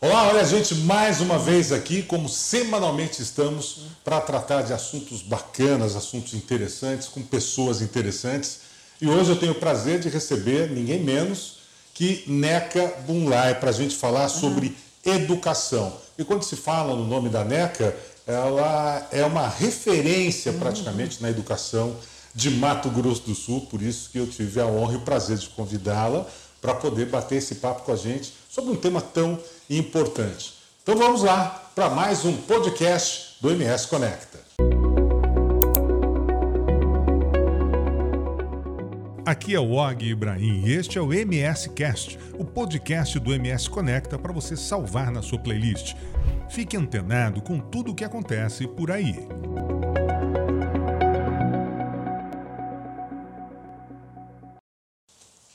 Olá, olha gente, mais uma vez aqui, como semanalmente estamos, para tratar de assuntos bacanas, assuntos interessantes, com pessoas interessantes. E hoje eu tenho o prazer de receber ninguém menos que Neca Bunlai, para a gente falar sobre educação. E quando se fala no nome da Neca, ela é uma referência praticamente na educação de Mato Grosso do Sul, por isso que eu tive a honra e o prazer de convidá-la para poder bater esse papo com a gente sobre um tema tão importante. Então vamos lá para mais um podcast do MS Conecta. Aqui é o Og Ibrahim e este é o MS Cast, o podcast do MS Conecta para você salvar na sua playlist. Fique antenado com tudo o que acontece por aí.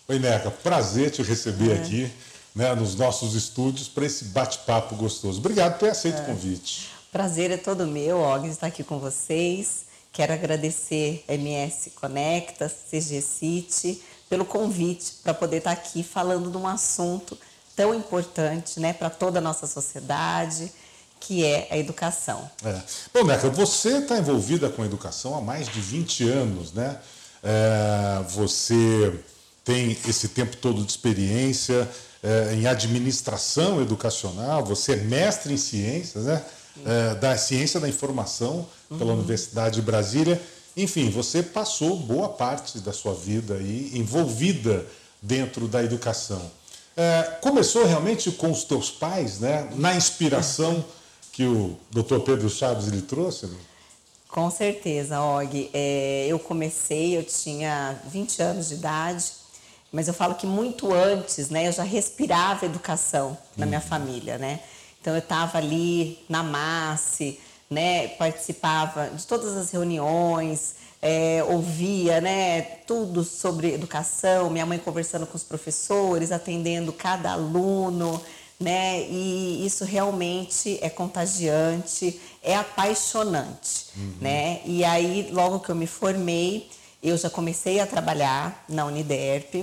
Oi, Neca, prazer te receber é. aqui né, nos nossos estúdios para esse bate-papo gostoso. Obrigado por ter aceito é. o convite. Prazer é todo meu, Og, estar aqui com vocês. Quero agradecer MS Conecta, CG City, pelo convite para poder estar aqui falando de um assunto tão importante né, para toda a nossa sociedade, que é a educação. É. Bom, Neca, você está envolvida com a educação há mais de 20 anos, né? É, você tem esse tempo todo de experiência é, em administração educacional, você é mestre em ciências, né? É, da ciência da informação pela uhum. Universidade de Brasília. Enfim, você passou boa parte da sua vida aí envolvida dentro da educação. É, começou realmente com os teus pais, né? Na inspiração que o Dr. Pedro Chaves lhe trouxe? Né? Com certeza, Og. É, eu comecei, eu tinha 20 anos de idade mas eu falo que muito antes, né, eu já respirava educação na minha uhum. família, né? Então eu estava ali na MASSE, né, participava de todas as reuniões, é, ouvia, né, tudo sobre educação, minha mãe conversando com os professores, atendendo cada aluno, né? E isso realmente é contagiante, é apaixonante, uhum. né? E aí, logo que eu me formei, eu já comecei a trabalhar na Uniderp,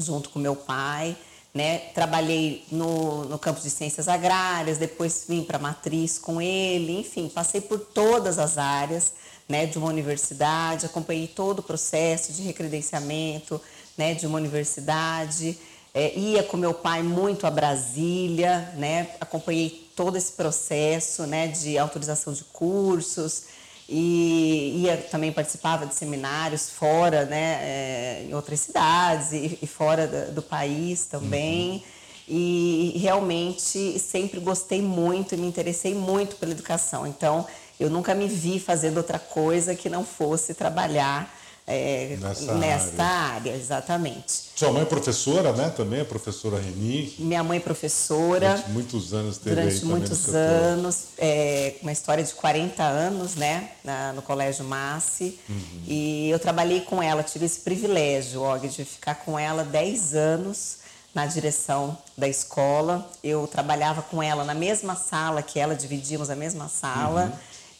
junto com meu pai. Né? Trabalhei no, no campo de ciências agrárias, depois vim para a matriz com ele, enfim, passei por todas as áreas né, de uma universidade, acompanhei todo o processo de recredenciamento né, de uma universidade, é, ia com meu pai muito a Brasília, né, acompanhei todo esse processo né, de autorização de cursos, e ia, também participava de seminários fora, né, é, em outras cidades e, e fora do, do, país também. Uhum. E realmente sempre gostei muito e me interessei muito pela educação. Então, eu nunca me vi fazendo outra coisa que não fosse trabalhar é, nessa, nessa área. área. exatamente. Sua mãe é professora, né? Também é professora Reni. Minha mãe é professora. Durante muitos anos teve Durante muitos anos, é, uma história de 40 anos, né? Na, no Colégio Massi. Uhum. E eu trabalhei com ela, tive esse privilégio, Og, de ficar com ela 10 anos na direção da escola. Eu trabalhava com ela na mesma sala que ela, dividíamos a mesma sala, uhum.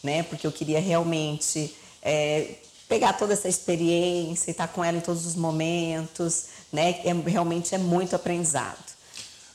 né? Porque eu queria realmente é, pegar toda essa experiência e estar com ela em todos os momentos, né? É, realmente é muito aprendizado.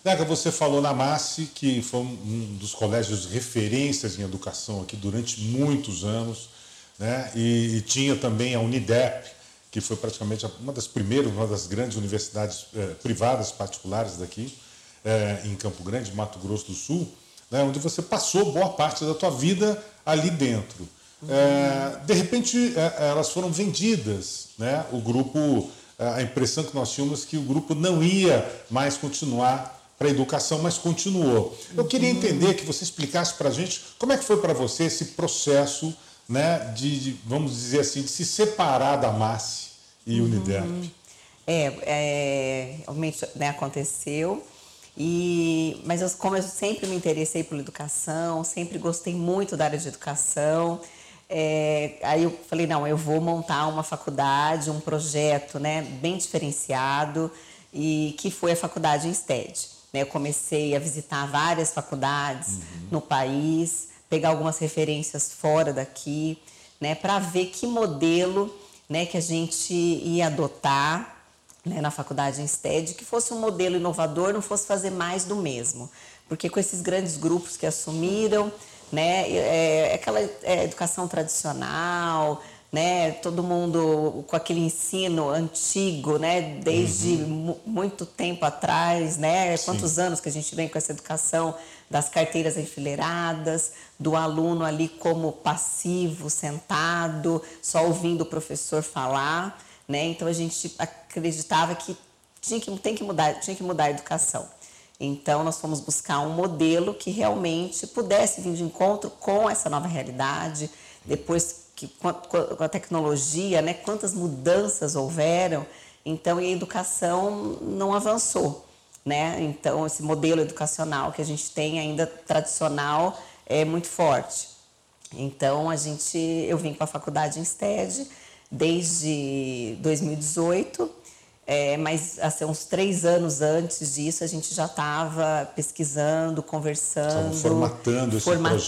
Neca, você falou na MASSE, que foi um dos colégios referências em educação aqui durante muitos anos, né? E, e tinha também a Unidep, que foi praticamente uma das primeiras, uma das grandes universidades eh, privadas particulares daqui, eh, em Campo Grande, Mato Grosso do Sul, né? onde você passou boa parte da tua vida ali dentro. É, de repente, é, elas foram vendidas. Né? O grupo, é, a impressão que nós tínhamos é que o grupo não ia mais continuar para a educação, mas continuou. Eu queria uhum. entender que você explicasse para a gente como é que foi para você esse processo né, de, de, vamos dizer assim, de se separar da MASSE e uhum. Uniderp. É, é, realmente né, aconteceu. E, mas eu, como eu sempre me interessei por educação, sempre gostei muito da área de educação, é, aí eu falei, não, eu vou montar uma faculdade, um projeto né, bem diferenciado, e que foi a faculdade Instead. Né? Eu comecei a visitar várias faculdades uhum. no país, pegar algumas referências fora daqui, né, para ver que modelo né, que a gente ia adotar né, na faculdade Instead, que fosse um modelo inovador, não fosse fazer mais do mesmo. porque com esses grandes grupos que assumiram, né, é, é aquela é, educação tradicional, né, todo mundo com aquele ensino antigo, né, desde uhum. muito tempo atrás, né, Sim. quantos anos que a gente vem com essa educação das carteiras enfileiradas, do aluno ali como passivo, sentado, só ouvindo o professor falar, né, então a gente acreditava que tinha que, tem que mudar, tinha que mudar a educação. Então, nós fomos buscar um modelo que realmente pudesse vir de encontro com essa nova realidade. Depois que com a, tecnologia, né, quantas mudanças houveram, então a educação não avançou, né? Então esse modelo educacional que a gente tem ainda tradicional é muito forte. Então a gente, eu vim para a faculdade em STED desde 2018 é, mas assim, uns três anos antes disso, a gente já estava pesquisando, conversando. Estava formatando esse formatando,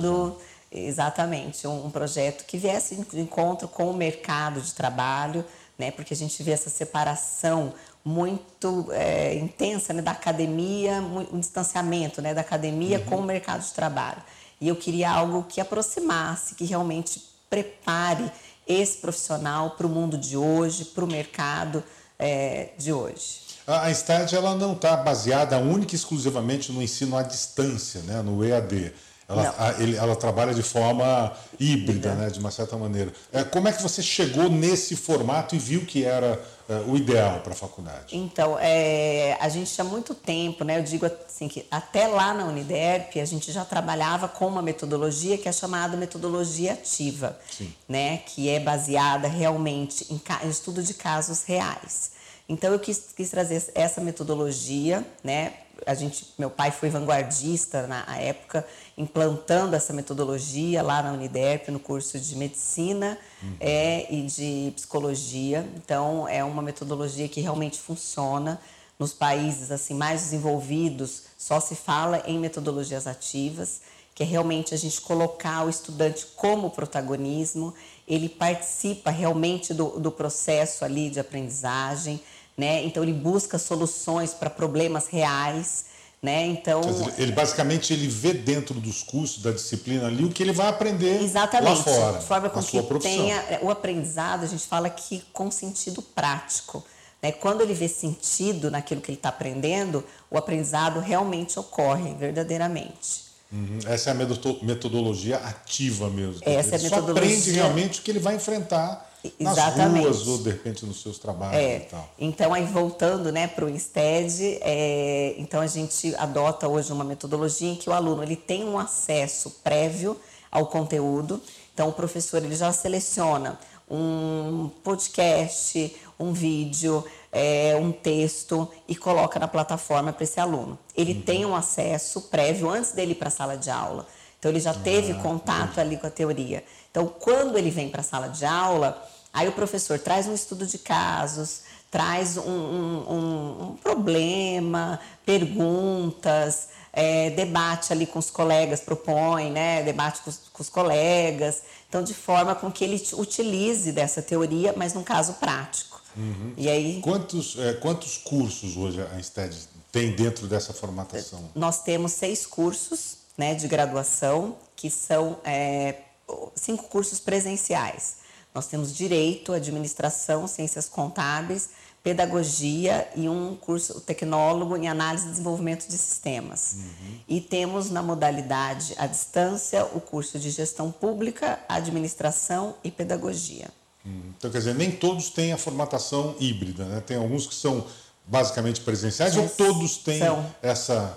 projeto. Exatamente, um, um, projeto que viesse de encontro com o mercado de trabalho, né, porque a gente vê essa separação muito é, intensa né, da academia, um distanciamento né, da academia uhum. com o mercado de trabalho. E eu queria algo que aproximasse, que realmente prepare esse profissional para o mundo de hoje, para o mercado é, de hoje. A Stad ela não está baseada única e exclusivamente no ensino à distância, né, no EAD. Ela, a, ele, ela trabalha de forma híbrida, né, de uma certa maneira. É, como é que você chegou nesse formato e viu que era é, o ideal para a faculdade? Então, é, a gente há muito tempo, né, eu digo assim, que até lá na Uniderp a gente já trabalhava com uma metodologia que é chamada metodologia ativa, Sim. né, que é baseada realmente em, em estudo de casos reais. Então eu quis, quis trazer essa metodologia, né? A gente, meu pai foi vanguardista na época, implantando essa metodologia lá na Uniderp, no curso de medicina uhum. é, e de psicologia. Então é uma metodologia que realmente funciona nos países assim mais desenvolvidos. Só se fala em metodologias ativas, que é realmente a gente colocar o estudante como protagonismo. Ele participa realmente do, do processo ali de aprendizagem né? Então ele busca soluções para problemas reais, né? Então ele basicamente ele vê dentro dos cursos da disciplina ali o que ele vai aprender exatamente, lá fora, de forma com que tenha é, o aprendizado. A gente fala que com sentido prático. Né? Quando ele vê sentido naquilo que ele está aprendendo, o aprendizado realmente ocorre verdadeiramente. Uhum. Essa é a metodologia ativa mesmo. Essa ele é a metodologia... só aprende realmente o que ele vai enfrentar Exatamente. nas ruas ou de repente nos seus trabalhos é. e tal. Então aí voltando, né, para o Instead, é, então a gente adota hoje uma metodologia em que o aluno ele tem um acesso prévio ao conteúdo. Então o professor ele já seleciona um podcast, um vídeo, é, um texto e coloca na plataforma para esse aluno. Ele uhum. tem um acesso prévio antes dele ir para a sala de aula. Então ele já teve ah, contato ali com a teoria. Então quando ele vem para a sala de aula, Aí o professor traz um estudo de casos, traz um, um, um, um problema, perguntas, é, debate ali com os colegas, propõe, né, debate com os, com os, colegas. Então, de forma com que ele utilize dessa teoria, mas num caso prático. Uhum. E aí, quantos, é, quantos cursos hoje a Insted tem dentro dessa formatação? Nós temos seis cursos né, de graduação, que são é, cinco cursos presenciais. Nós temos direito, administração, ciências contábeis, pedagogia e um curso tecnólogo em análise e desenvolvimento de sistemas. Uhum. E temos na modalidade à distância o curso de gestão pública, administração e pedagogia. Uhum. Então, quer dizer, nem todos têm a formatação híbrida, né? Tem alguns que são basicamente presenciais ou todos têm são. essa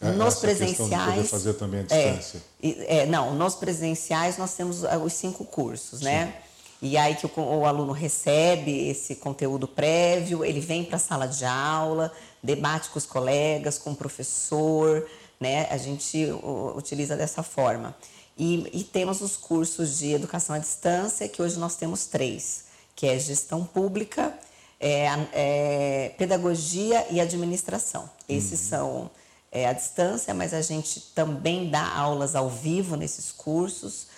é, nos presenciais. fazer também à distância. É, é, não, nos presenciais nós temos os cinco cursos, né? Sim. né? E aí que o, o aluno recebe esse conteúdo prévio, ele vem para a sala de aula, debate com os colegas, com o professor, né? A gente o, utiliza dessa forma. E, e, temos os cursos de educação à distância, que hoje nós temos três, que é gestão pública, é, é, pedagogia e administração. Esses uhum. são é, à distância, mas a gente também dá aulas ao vivo nesses cursos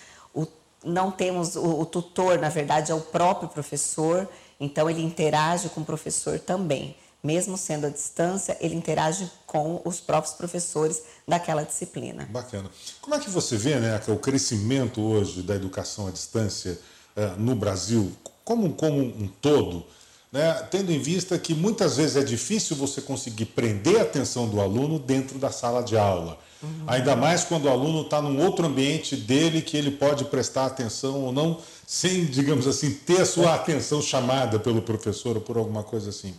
não temos o, o, tutor, na verdade, é o próprio professor, então ele interage com o professor também. mesmo sendo à distância, ele interage com os próprios professores daquela disciplina. Bacana. Como é que você vê né, o crescimento hoje da educação à distância eh, no Brasil, como, como um todo, né, tendo em vista que muitas vezes é difícil você conseguir prender a atenção do aluno dentro da sala de aula? Uhum. Ainda mais quando o aluno está num outro ambiente dele que ele pode prestar atenção ou não, sem, digamos assim, ter a sua atenção chamada pelo professor ou por alguma coisa assim.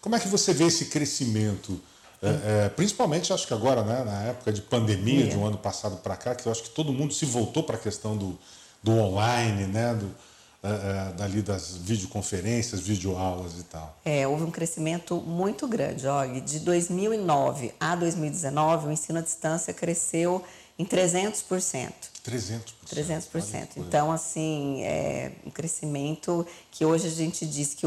Como é que você vê esse crescimento? É, é, principalmente, acho que agora, né, na época de pandemia, é. de um ano passado para cá, que eu acho que todo mundo se voltou para a questão do, do online, né, do, é, é, dali das videoconferências, videoaulas e tal. É, houve um crescimento muito grande. Ó, de 2009 a 2019, o ensino à distância cresceu em 300%. 300%. 300%. Então, assim, é um crescimento que hoje a gente diz que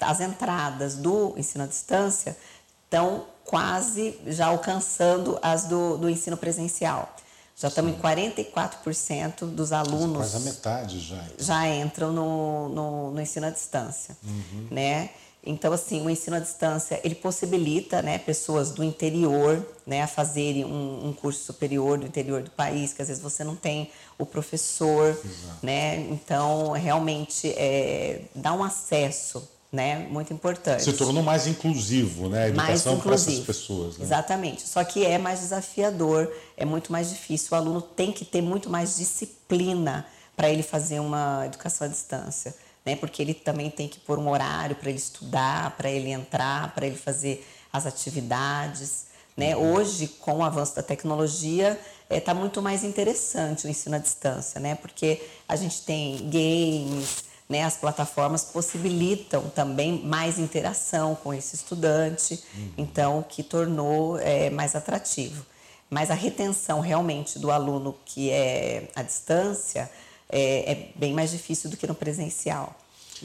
as entradas do ensino à distância estão quase já alcançando as do, do ensino presencial. Já estamos em 44% dos alunos. Quase a metade já. Já entram no, no, no ensino à distância. Uhum. Né? Então, assim, o ensino à distância, ele possibilita né, pessoas do interior né, a fazerem um, um, curso superior do interior do país, que às vezes você não tem o professor, Exato. né? Então, realmente, é, dá um acesso né, muito importante. Se tornou mais inclusivo, né? A educação para essas pessoas. Né? Exatamente. Só que é mais desafiador, é muito mais difícil. O aluno tem que ter muito mais disciplina para ele fazer uma educação à distância né? Porque ele também tem que pôr um horário para ele estudar, para ele entrar, para ele fazer as atividades. Né? Uhum. Hoje, com o avanço da tecnologia, está é, tá muito mais interessante o ensino à distância, né? Porque a gente tem games, né? As plataformas possibilitam também mais interação com esse estudante, uhum. então que tornou é, mais atrativo. Mas a retenção realmente do aluno que é à distância é, é bem mais difícil do que no presencial.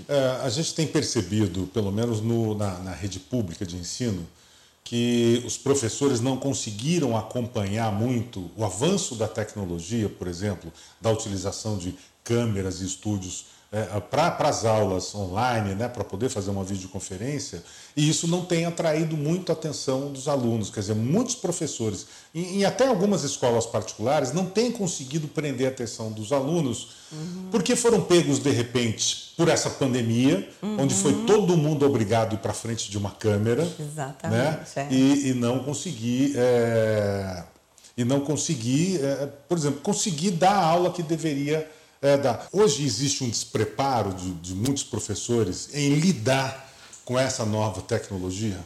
É, a gente tem percebido, pelo menos no, na, na rede pública de ensino, que os professores não conseguiram acompanhar muito o avanço da tecnologia, por exemplo, da utilização de câmeras e estúdios é, para as aulas online, né, para poder fazer uma videoconferência, e isso não tem atraído muito a atenção dos alunos. Quer dizer, muitos professores, e, e até algumas escolas particulares, não têm conseguido prender a atenção dos alunos, uhum. porque foram pegos, de repente, por essa pandemia, uhum. onde foi todo mundo obrigado a ir para frente de uma câmera. Exatamente. Né, é. e, e, não conseguir. É, e não conseguir, é, por exemplo, conseguir dar a aula que deveria é, da... Hoje existe um despreparo de, de muitos professores em lidar com essa nova tecnologia?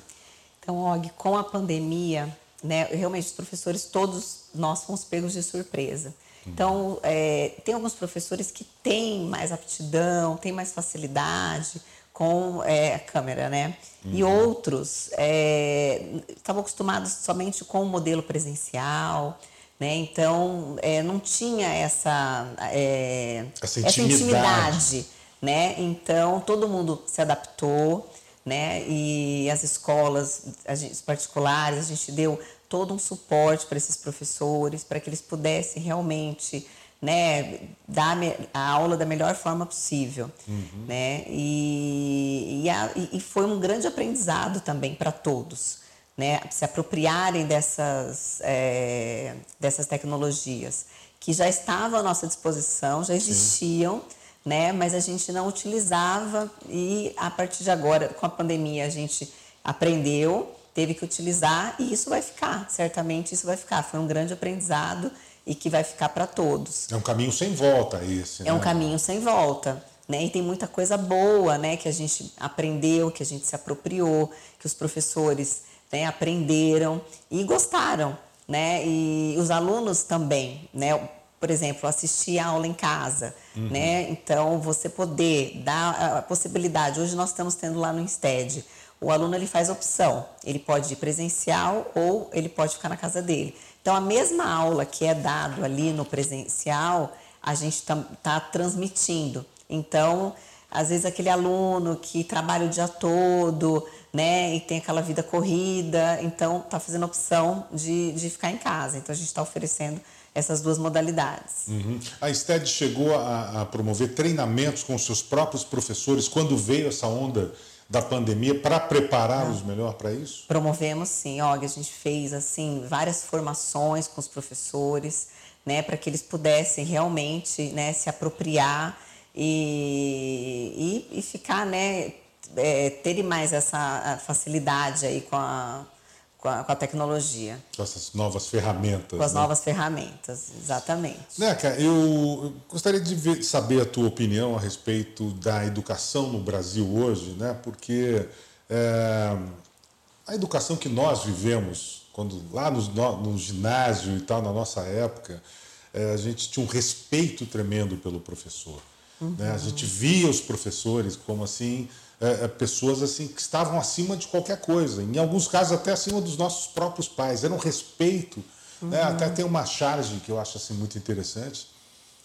Então, Og, com a pandemia, né, realmente os professores, todos nós fomos pegos de surpresa. Então, é, tem alguns professores que têm mais aptidão, têm mais facilidade com é, a câmera, né? Uhum. E outros é, estavam acostumados somente com o modelo presencial, né? Então, é, não tinha essa, é, essa intimidade. essa, intimidade. né? Então, todo mundo se adaptou, né? E as escolas as particulares, a gente deu todo um suporte para esses professores, para que eles pudessem realmente né, dar a aula da melhor forma possível. Uhum. Né? E, e, a, e foi um grande aprendizado também para todos né, se apropriarem dessas, é, dessas tecnologias que já estavam à nossa disposição, já existiam, né, mas a gente não utilizava e a partir de agora, com a pandemia, a gente aprendeu, teve que utilizar e isso vai ficar, certamente isso vai ficar. Foi um grande aprendizado e que vai ficar para todos. É um caminho sem volta esse. É né? um caminho sem volta. Né? E tem muita coisa boa né, que a gente aprendeu, que a gente se apropriou, que os professores né, aprenderam e gostaram, né? E os alunos também, né? Por exemplo, assistir a aula em casa, uhum. né? Então, você poder dar a possibilidade. Hoje nós estamos tendo lá no Insted, o aluno ele faz opção, ele pode ir presencial ou ele pode ficar na casa dele. Então, a mesma aula que é dado ali no presencial, a gente está tá transmitindo. Então, às vezes aquele aluno que trabalha o dia todo, né, e tem aquela vida corrida, então está fazendo a opção de, de ficar em casa. Então a gente está oferecendo essas duas modalidades. Uhum. A STED chegou a, a, promover treinamentos com seus próprios professores quando veio essa onda da pandemia para prepará-los melhor para isso? Promovemos sim, Og, a gente fez assim várias formações com os professores, né, para que eles pudessem realmente, né, se apropriar e, e, e ficar, né, é, terem mais essa facilidade aí com a, com a, com a, tecnologia. Com essas novas ferramentas. Com as né? novas ferramentas, exatamente. Neca, eu gostaria de ver, saber a tua opinião a respeito da educação no Brasil hoje, né? porque é, a educação que nós vivemos, quando lá no, no ginásio e tal, na nossa época, é, a gente tinha um respeito tremendo pelo professor. Uhum. Né? A gente via os professores como assim é, é, pessoas assim que estavam acima de qualquer coisa, em alguns casos até acima dos nossos próprios pais. Era um respeito. Uhum. Né? Até tem uma charge que eu acho assim muito interessante,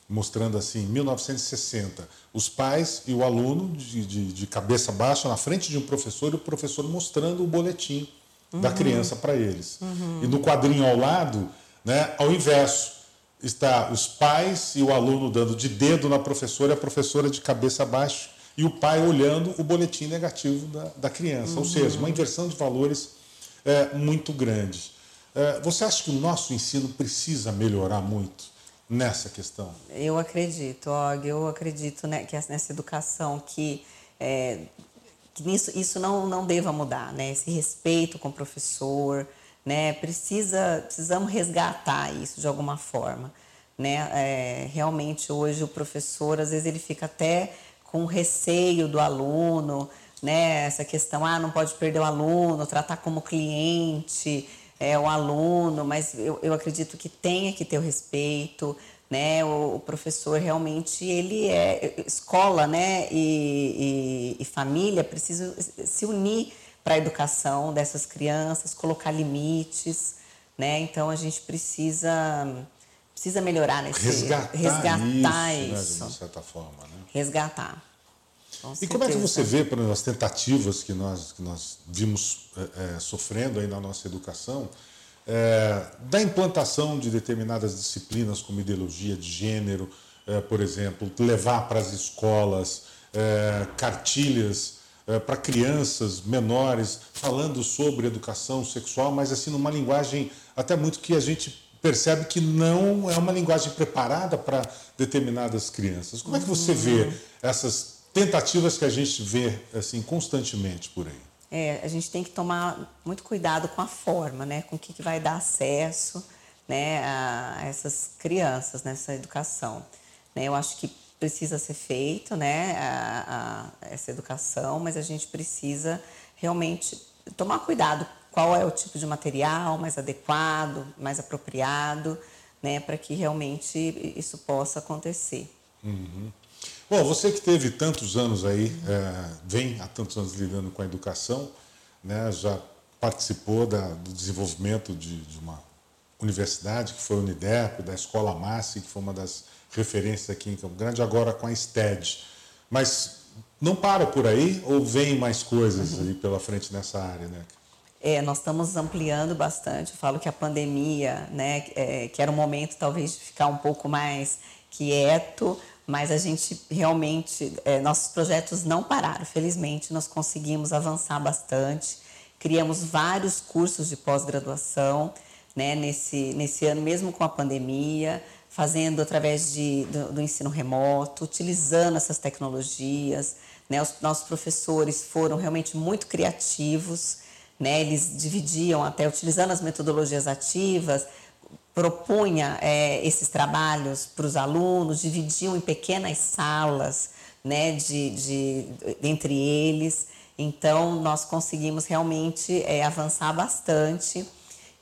mostrando assim, 1960, os pais e o aluno de, de, de, cabeça baixa na frente de um professor e o professor mostrando o boletim uhum. da criança para eles. Uhum. E no quadrinho ao lado, né, ao inverso, está os pais e o aluno dando de dedo na professora a professora de cabeça baixa e o pai olhando o boletim negativo da, da criança. Uhum. Ou seja, uma inversão de valores é, muito grande. É, você acha que o nosso ensino precisa melhorar muito nessa questão? Eu acredito, Og, eu acredito né, que nessa educação que, é, que isso, isso não, não deva mudar, né? esse respeito com o professor, né? Precisa, precisamos resgatar isso de alguma forma, né? É, realmente hoje o professor às vezes ele fica até com receio do aluno, né? Essa questão, ah, não pode perder o aluno, tratar como cliente é, o aluno, mas eu, eu acredito que tenha que ter o respeito, né? O, o professor realmente ele é escola, né? E, e, e família precisam se unir para a educação dessas crianças, colocar limites, né? Então a gente precisa precisa melhorar nesse resgatar, resgatar isso, isso. Né, de certa forma, né? resgatar. e como é que você vê, por exemplo, as tentativas que nós, que nós vimos é, é, sofrendo aí na nossa educação, é, da implantação de determinadas disciplinas como ideologia de gênero, por exemplo, levar para as escolas cartilhas para crianças menores falando sobre educação sexual, mas assim numa linguagem até muito que a gente percebe que não é uma linguagem preparada para determinadas crianças. Como é que você vê uhum. essas tentativas que a gente vê assim constantemente por aí? É, a gente tem que tomar muito cuidado com a forma, né, com o que, que vai dar acesso, né, a essas crianças nessa educação. Né, eu acho que precisa ser feito, né, a, a, essa educação, mas a gente precisa realmente tomar cuidado qual é o tipo de material mais adequado, mais apropriado, né, para que realmente isso possa acontecer. Uhum. Bom, você que teve tantos anos aí, é, vem há tantos anos lidando com a educação, né, já participou da, do desenvolvimento de, de, uma universidade, que foi a Unidep, da Escola Massi, que foi uma das referências aqui em Campo Grande, agora com a STED. Mas não para por aí ou vem mais coisas uhum. aí pela frente nessa área, né? É, nós estamos ampliando bastante. Eu falo que a pandemia, né, é, que era um momento talvez de ficar um pouco mais quieto, mas a gente realmente, é, nossos projetos não pararam. Felizmente, nós conseguimos avançar bastante. Criamos vários cursos de pós-graduação né, nesse, nesse ano, mesmo com a pandemia, fazendo através de, do, do ensino remoto, utilizando essas tecnologias. Né, os nossos professores foram realmente muito criativos né? Eles dividiam até utilizando as metodologias ativas, propunha é, esses trabalhos para os alunos, dividiam em pequenas salas, né? De, de entre eles. Então nós conseguimos realmente é, avançar bastante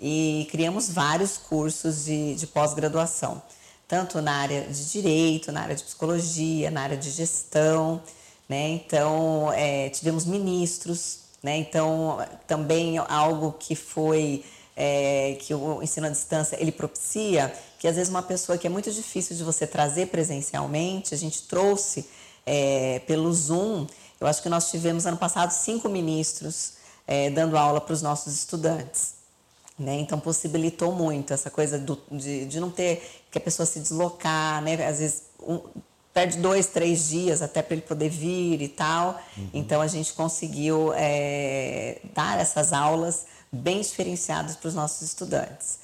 e criamos vários cursos de, de pós-graduação, tanto na área de direito, na área de psicologia, na área de gestão. Né? Então, é, tivemos ministros né? Então, também algo que foi é, que o ensino à distância ele propicia, que às vezes uma pessoa que é muito difícil de você trazer presencialmente, a gente trouxe é, pelo Zoom. Eu acho que nós tivemos ano passado cinco ministros é, dando aula para os nossos estudantes. Né? Então possibilitou muito essa coisa do, de, de não ter que a pessoa se deslocar, né? às vezes um, perde dois, três dias até para ele poder vir e tal. Uhum. Então a gente conseguiu é, dar essas aulas bem diferenciadas para os nossos estudantes.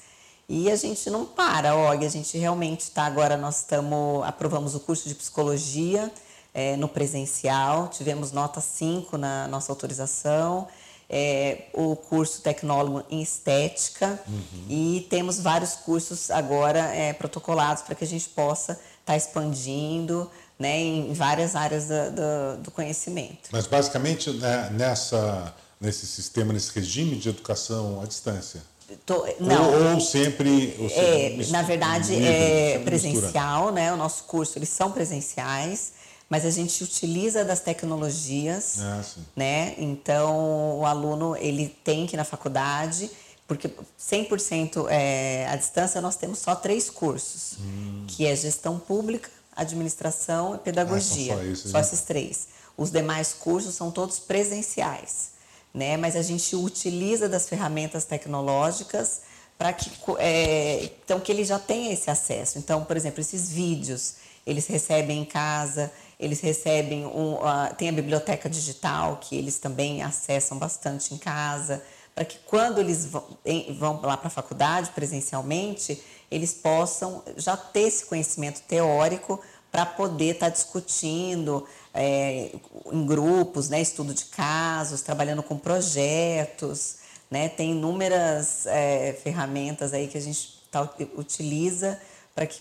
E a gente não para, Og, a gente realmente está agora, nós estamos, aprovamos o curso de psicologia é, no presencial, tivemos nota 5 na nossa autorização, é, o curso tecnólogo em estética uhum. e temos vários cursos agora é, protocolados para que a gente possa estar tá expandindo né, em várias áreas do, conhecimento. Mas basicamente né, nessa, nesse sistema, nesse regime de educação à distância? Tô. Ou, ou sempre. Ou é, na verdade, é presencial, né? O nosso curso, eles são presenciais mas a gente utiliza das tecnologias, ah, né? Então o aluno ele tem que ir na faculdade, porque 100% é, à distância nós temos só três cursos, hum. que é gestão pública, administração e pedagogia. Ah, só, isso, só esses três. Os demais cursos são todos presenciais, né? Mas a gente utiliza das ferramentas tecnológicas para que é, então que ele já tenha esse acesso. Então, por exemplo, esses vídeos eles recebem em casa eles recebem um, uh, tem a biblioteca digital que eles também acessam bastante em casa, para que quando eles vão, em, vão lá para a faculdade presencialmente, eles possam já ter esse conhecimento teórico para poder estar tá discutindo é, em grupos, né, estudo de casos, trabalhando com projetos, né, tem inúmeras é, ferramentas aí que a gente tá, utiliza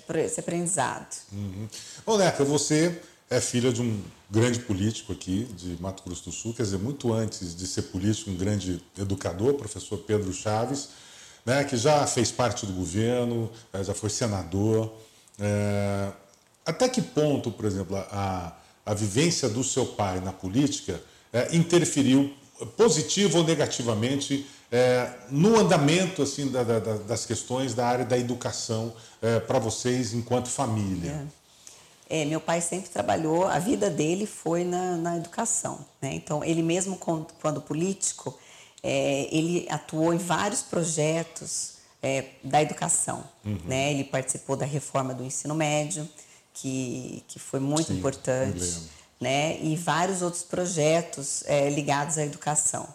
para esse aprendizado. Uhum. Neca, você é filha de um grande político aqui de Mato Grosso do Sul, quer dizer, muito antes de ser político, um grande educador, professor Pedro Chaves, né, que já fez parte do governo, eh, já foi senador. É, até que ponto, por exemplo, a, a vivência do seu pai na política é, interferiu positivo ou negativamente é, no andamento assim da, da, das questões da área da educação para vocês enquanto família? É. É, meu pai sempre trabalhou, a vida dele foi na, na educação. Né? Então, ele mesmo quando, quando político, é, ele atuou em vários projetos é, da educação. Uhum. Né? Ele participou da reforma do ensino médio, que, que foi muito Sim, importante, né? e vários outros projetos é, ligados à educação.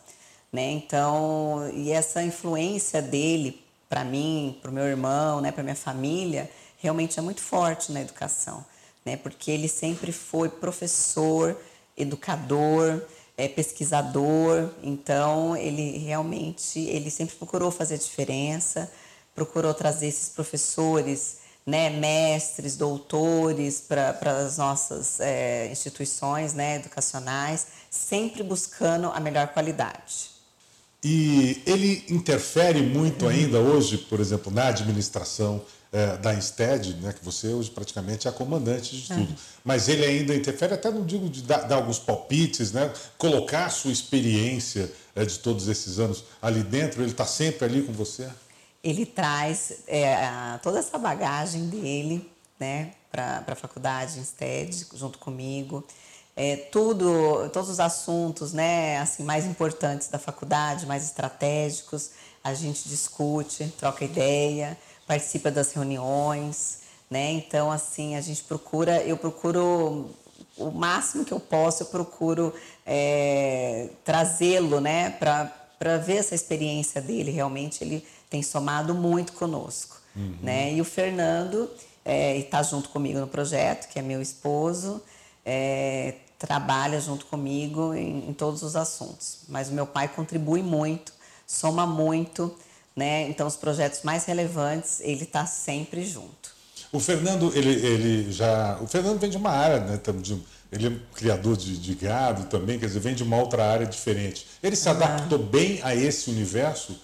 Né? Então, e essa influência dele para mim, para o meu irmão, né, para minha família, realmente é muito forte na educação né? Porque ele sempre foi professor, educador, é, pesquisador, então ele realmente ele sempre procurou fazer diferença, procurou trazer esses professores, né, mestres, doutores para as nossas é, instituições né, educacionais, sempre buscando a melhor qualidade. E ele interfere muito ainda hoje, por exemplo, na administração é, da Insted, né, que você hoje praticamente é a comandante de tudo. Mas ele ainda interfere, até não digo de dar, dar alguns palpites, né, colocar a sua experiência é, de todos esses anos ali dentro, ele está sempre ali com você? Ele traz é, toda essa bagagem dele né, para a faculdade Insted, junto comigo. É, tudo, todos os assuntos né, assim, mais importantes da faculdade, mais estratégicos, a gente discute, troca ideia participa das reuniões, né? Então, assim, a gente procura, eu procuro o máximo que eu posso, eu procuro é, trazê-lo, né, para ver essa experiência dele. Realmente, ele tem somado muito conosco, uhum. né? E o Fernando é, está junto comigo no projeto, que é meu esposo, é, trabalha junto comigo em, em todos os assuntos. Mas o meu pai contribui muito, soma muito né? Então, os projetos mais relevantes, ele está sempre junto. O Fernando, ele, ele já. O Fernando vem de uma área, né? Ele é criador de, de gado também, quer dizer, vem de uma outra área diferente. Ele se adaptou bem a esse universo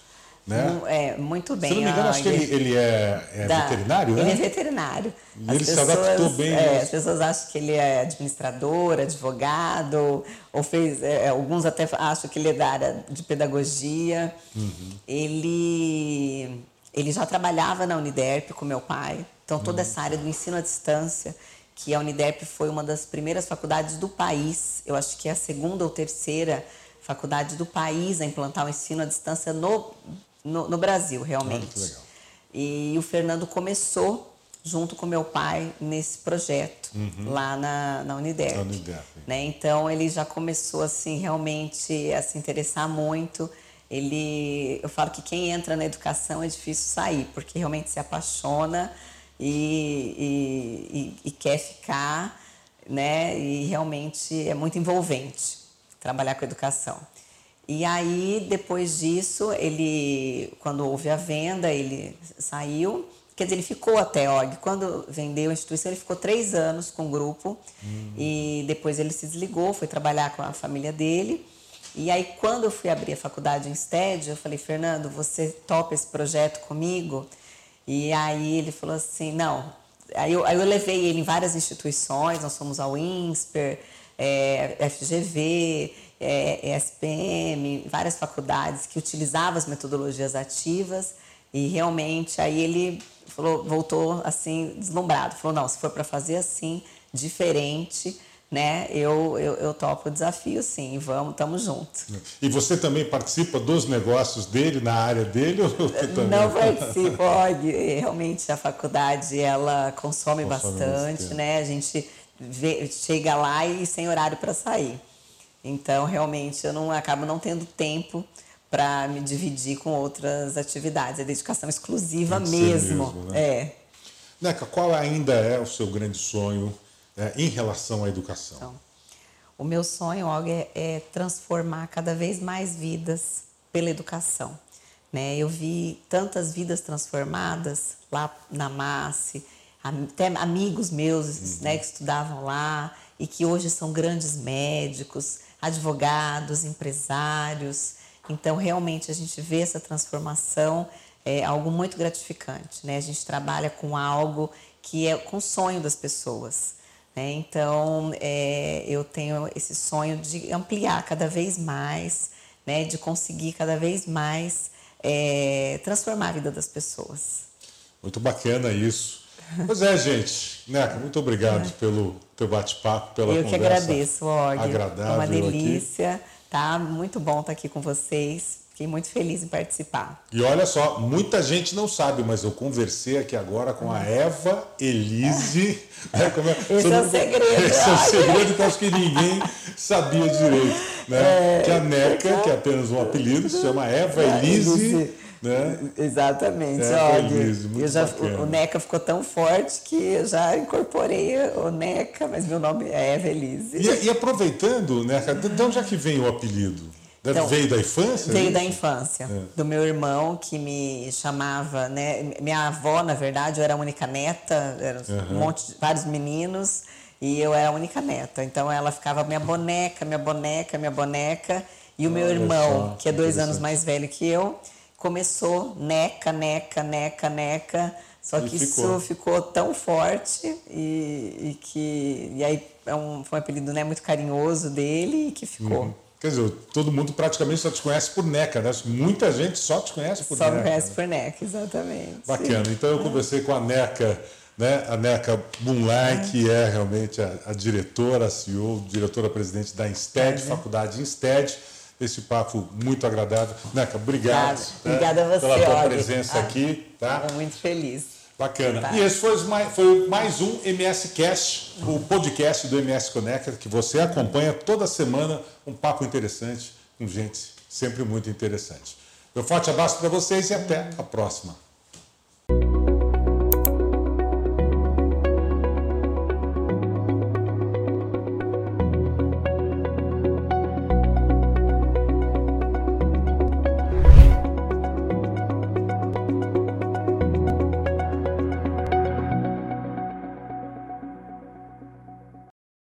né? É, muito bem. Se não me engano, acho que ele, ele é, é da, veterinário, né? Ele é veterinário. E ele pessoas, se adaptou bem. É, as pessoas acham que ele é administrador, advogado, ou fez. É, é, alguns até acham que ele é da área de pedagogia. Uhum. Ele, ele já trabalhava na Uniderp com meu pai. Então, toda uhum. essa área do ensino à distância, que a Uniderp foi uma das primeiras faculdades do país, eu acho que é a segunda ou terceira faculdade do país a implantar o ensino à distância no no, no Brasil, realmente. Legal. E o Fernando começou junto com meu pai nesse projeto uhum. lá na, na Unidep. Né? Então ele já começou assim realmente a se interessar muito. Ele, eu falo que quem entra na educação é difícil sair, porque realmente se apaixona e, e, e, e quer ficar, né? E realmente é muito envolvente trabalhar com educação. E aí, depois disso, ele, quando houve a venda, ele saiu. Quer dizer, ele ficou até OG. Quando vendeu a instituição, ele ficou três anos com o grupo. Uhum. E depois ele se desligou, foi trabalhar com a família dele. E aí, quando eu fui abrir a faculdade em STED, eu falei, Fernando, você topa esse projeto comigo? E aí ele falou assim, não. Aí eu, aí eu levei ele em várias instituições, nós fomos ao INSPER, é, FGV, é, ESPM, várias faculdades que utilizavam as metodologias ativas e realmente aí ele falou, voltou assim deslumbrado, falou não, se for para fazer assim diferente, né? Eu, eu, eu topo o desafio, sim, vamos, estamos juntos. E você também participa dos negócios dele, na área dele? Não participo, realmente a faculdade ela consome, consome bastante, bastante, né? A gente vê, chega lá e sem horário para sair. Então, realmente, eu não acabo não tendo tempo para me dividir com outras atividades. É dedicação exclusiva mesmo. mesmo né? É. Neca, qual ainda é o seu grande sonho é, em relação à educação? Então, o meu sonho, Olga, é, é transformar cada vez mais vidas pela educação. Né? Eu vi tantas vidas transformadas lá na MASSE, até amigos meus uhum. né, que estudavam lá e que hoje são grandes médicos, advogados, empresários. Então, realmente, a gente vê essa transformação, é algo muito gratificante. Né? A gente trabalha com algo que é com o sonho das pessoas. Né? Então, é, eu tenho esse sonho de ampliar cada vez mais, né? de conseguir cada vez mais é, transformar a vida das pessoas. Muito bacana isso. Pois é, gente. Neca, muito obrigado é. pelo teu bate-papo, pela Eu conversa. Eu que agradeço, Og. Agradável. Uma delícia. Aqui. Tá muito bom estar aqui com vocês. Fiquei muito feliz em participar. E olha só, muita gente não sabe, mas eu conversei aqui agora com a Eva Elise. né, como é, esse é o segredo. Esse é o segredo que acho que ninguém sabia direito. Né? É, que a Neca, que é apenas um apelido, se chama Eva Elise né? Exatamente. É, Olha, eu já, o, o NECA ficou tão forte que eu já incorporei o NECA, mas meu nome é Eva Elise. E, e aproveitando, NECA, de onde é que vem o apelido? Então, veio da infância? Veio da infância, é. do meu irmão que me chamava, né? Minha avó, na verdade, eu era a única neta, eram uhum. um monte de, vários meninos e eu era a única neta. Então ela ficava minha boneca, minha boneca, minha boneca. E o Olha meu irmão, só, que é dois anos mais velho que eu, começou neca, neca, neca, neca. Só que ficou. isso ficou tão forte e, e que. E aí é um, foi um apelido né, muito carinhoso dele e que ficou. Uhum. Quer dizer, todo mundo praticamente só te conhece por NECA, né? Muita gente só te conhece por só NECA. Só conhece por NECA, exatamente. Bacana. Então eu conversei com a NECA, né? A NECA Moonlight, é. que é realmente a, a diretora, a CEO, diretora-presidente da Insted, é. Faculdade Insted esse papo muito agradável. Neca, obrigado. Obrigada a você, Pela tua presença ah, aqui. Tá? Estou muito feliz. Bacana. Tá. E esse foi mais, foi mais um MS Cast, o podcast do MS Conecta, que você acompanha toda semana um papo interessante com gente sempre muito interessante. Meu forte abraço para vocês e até a próxima.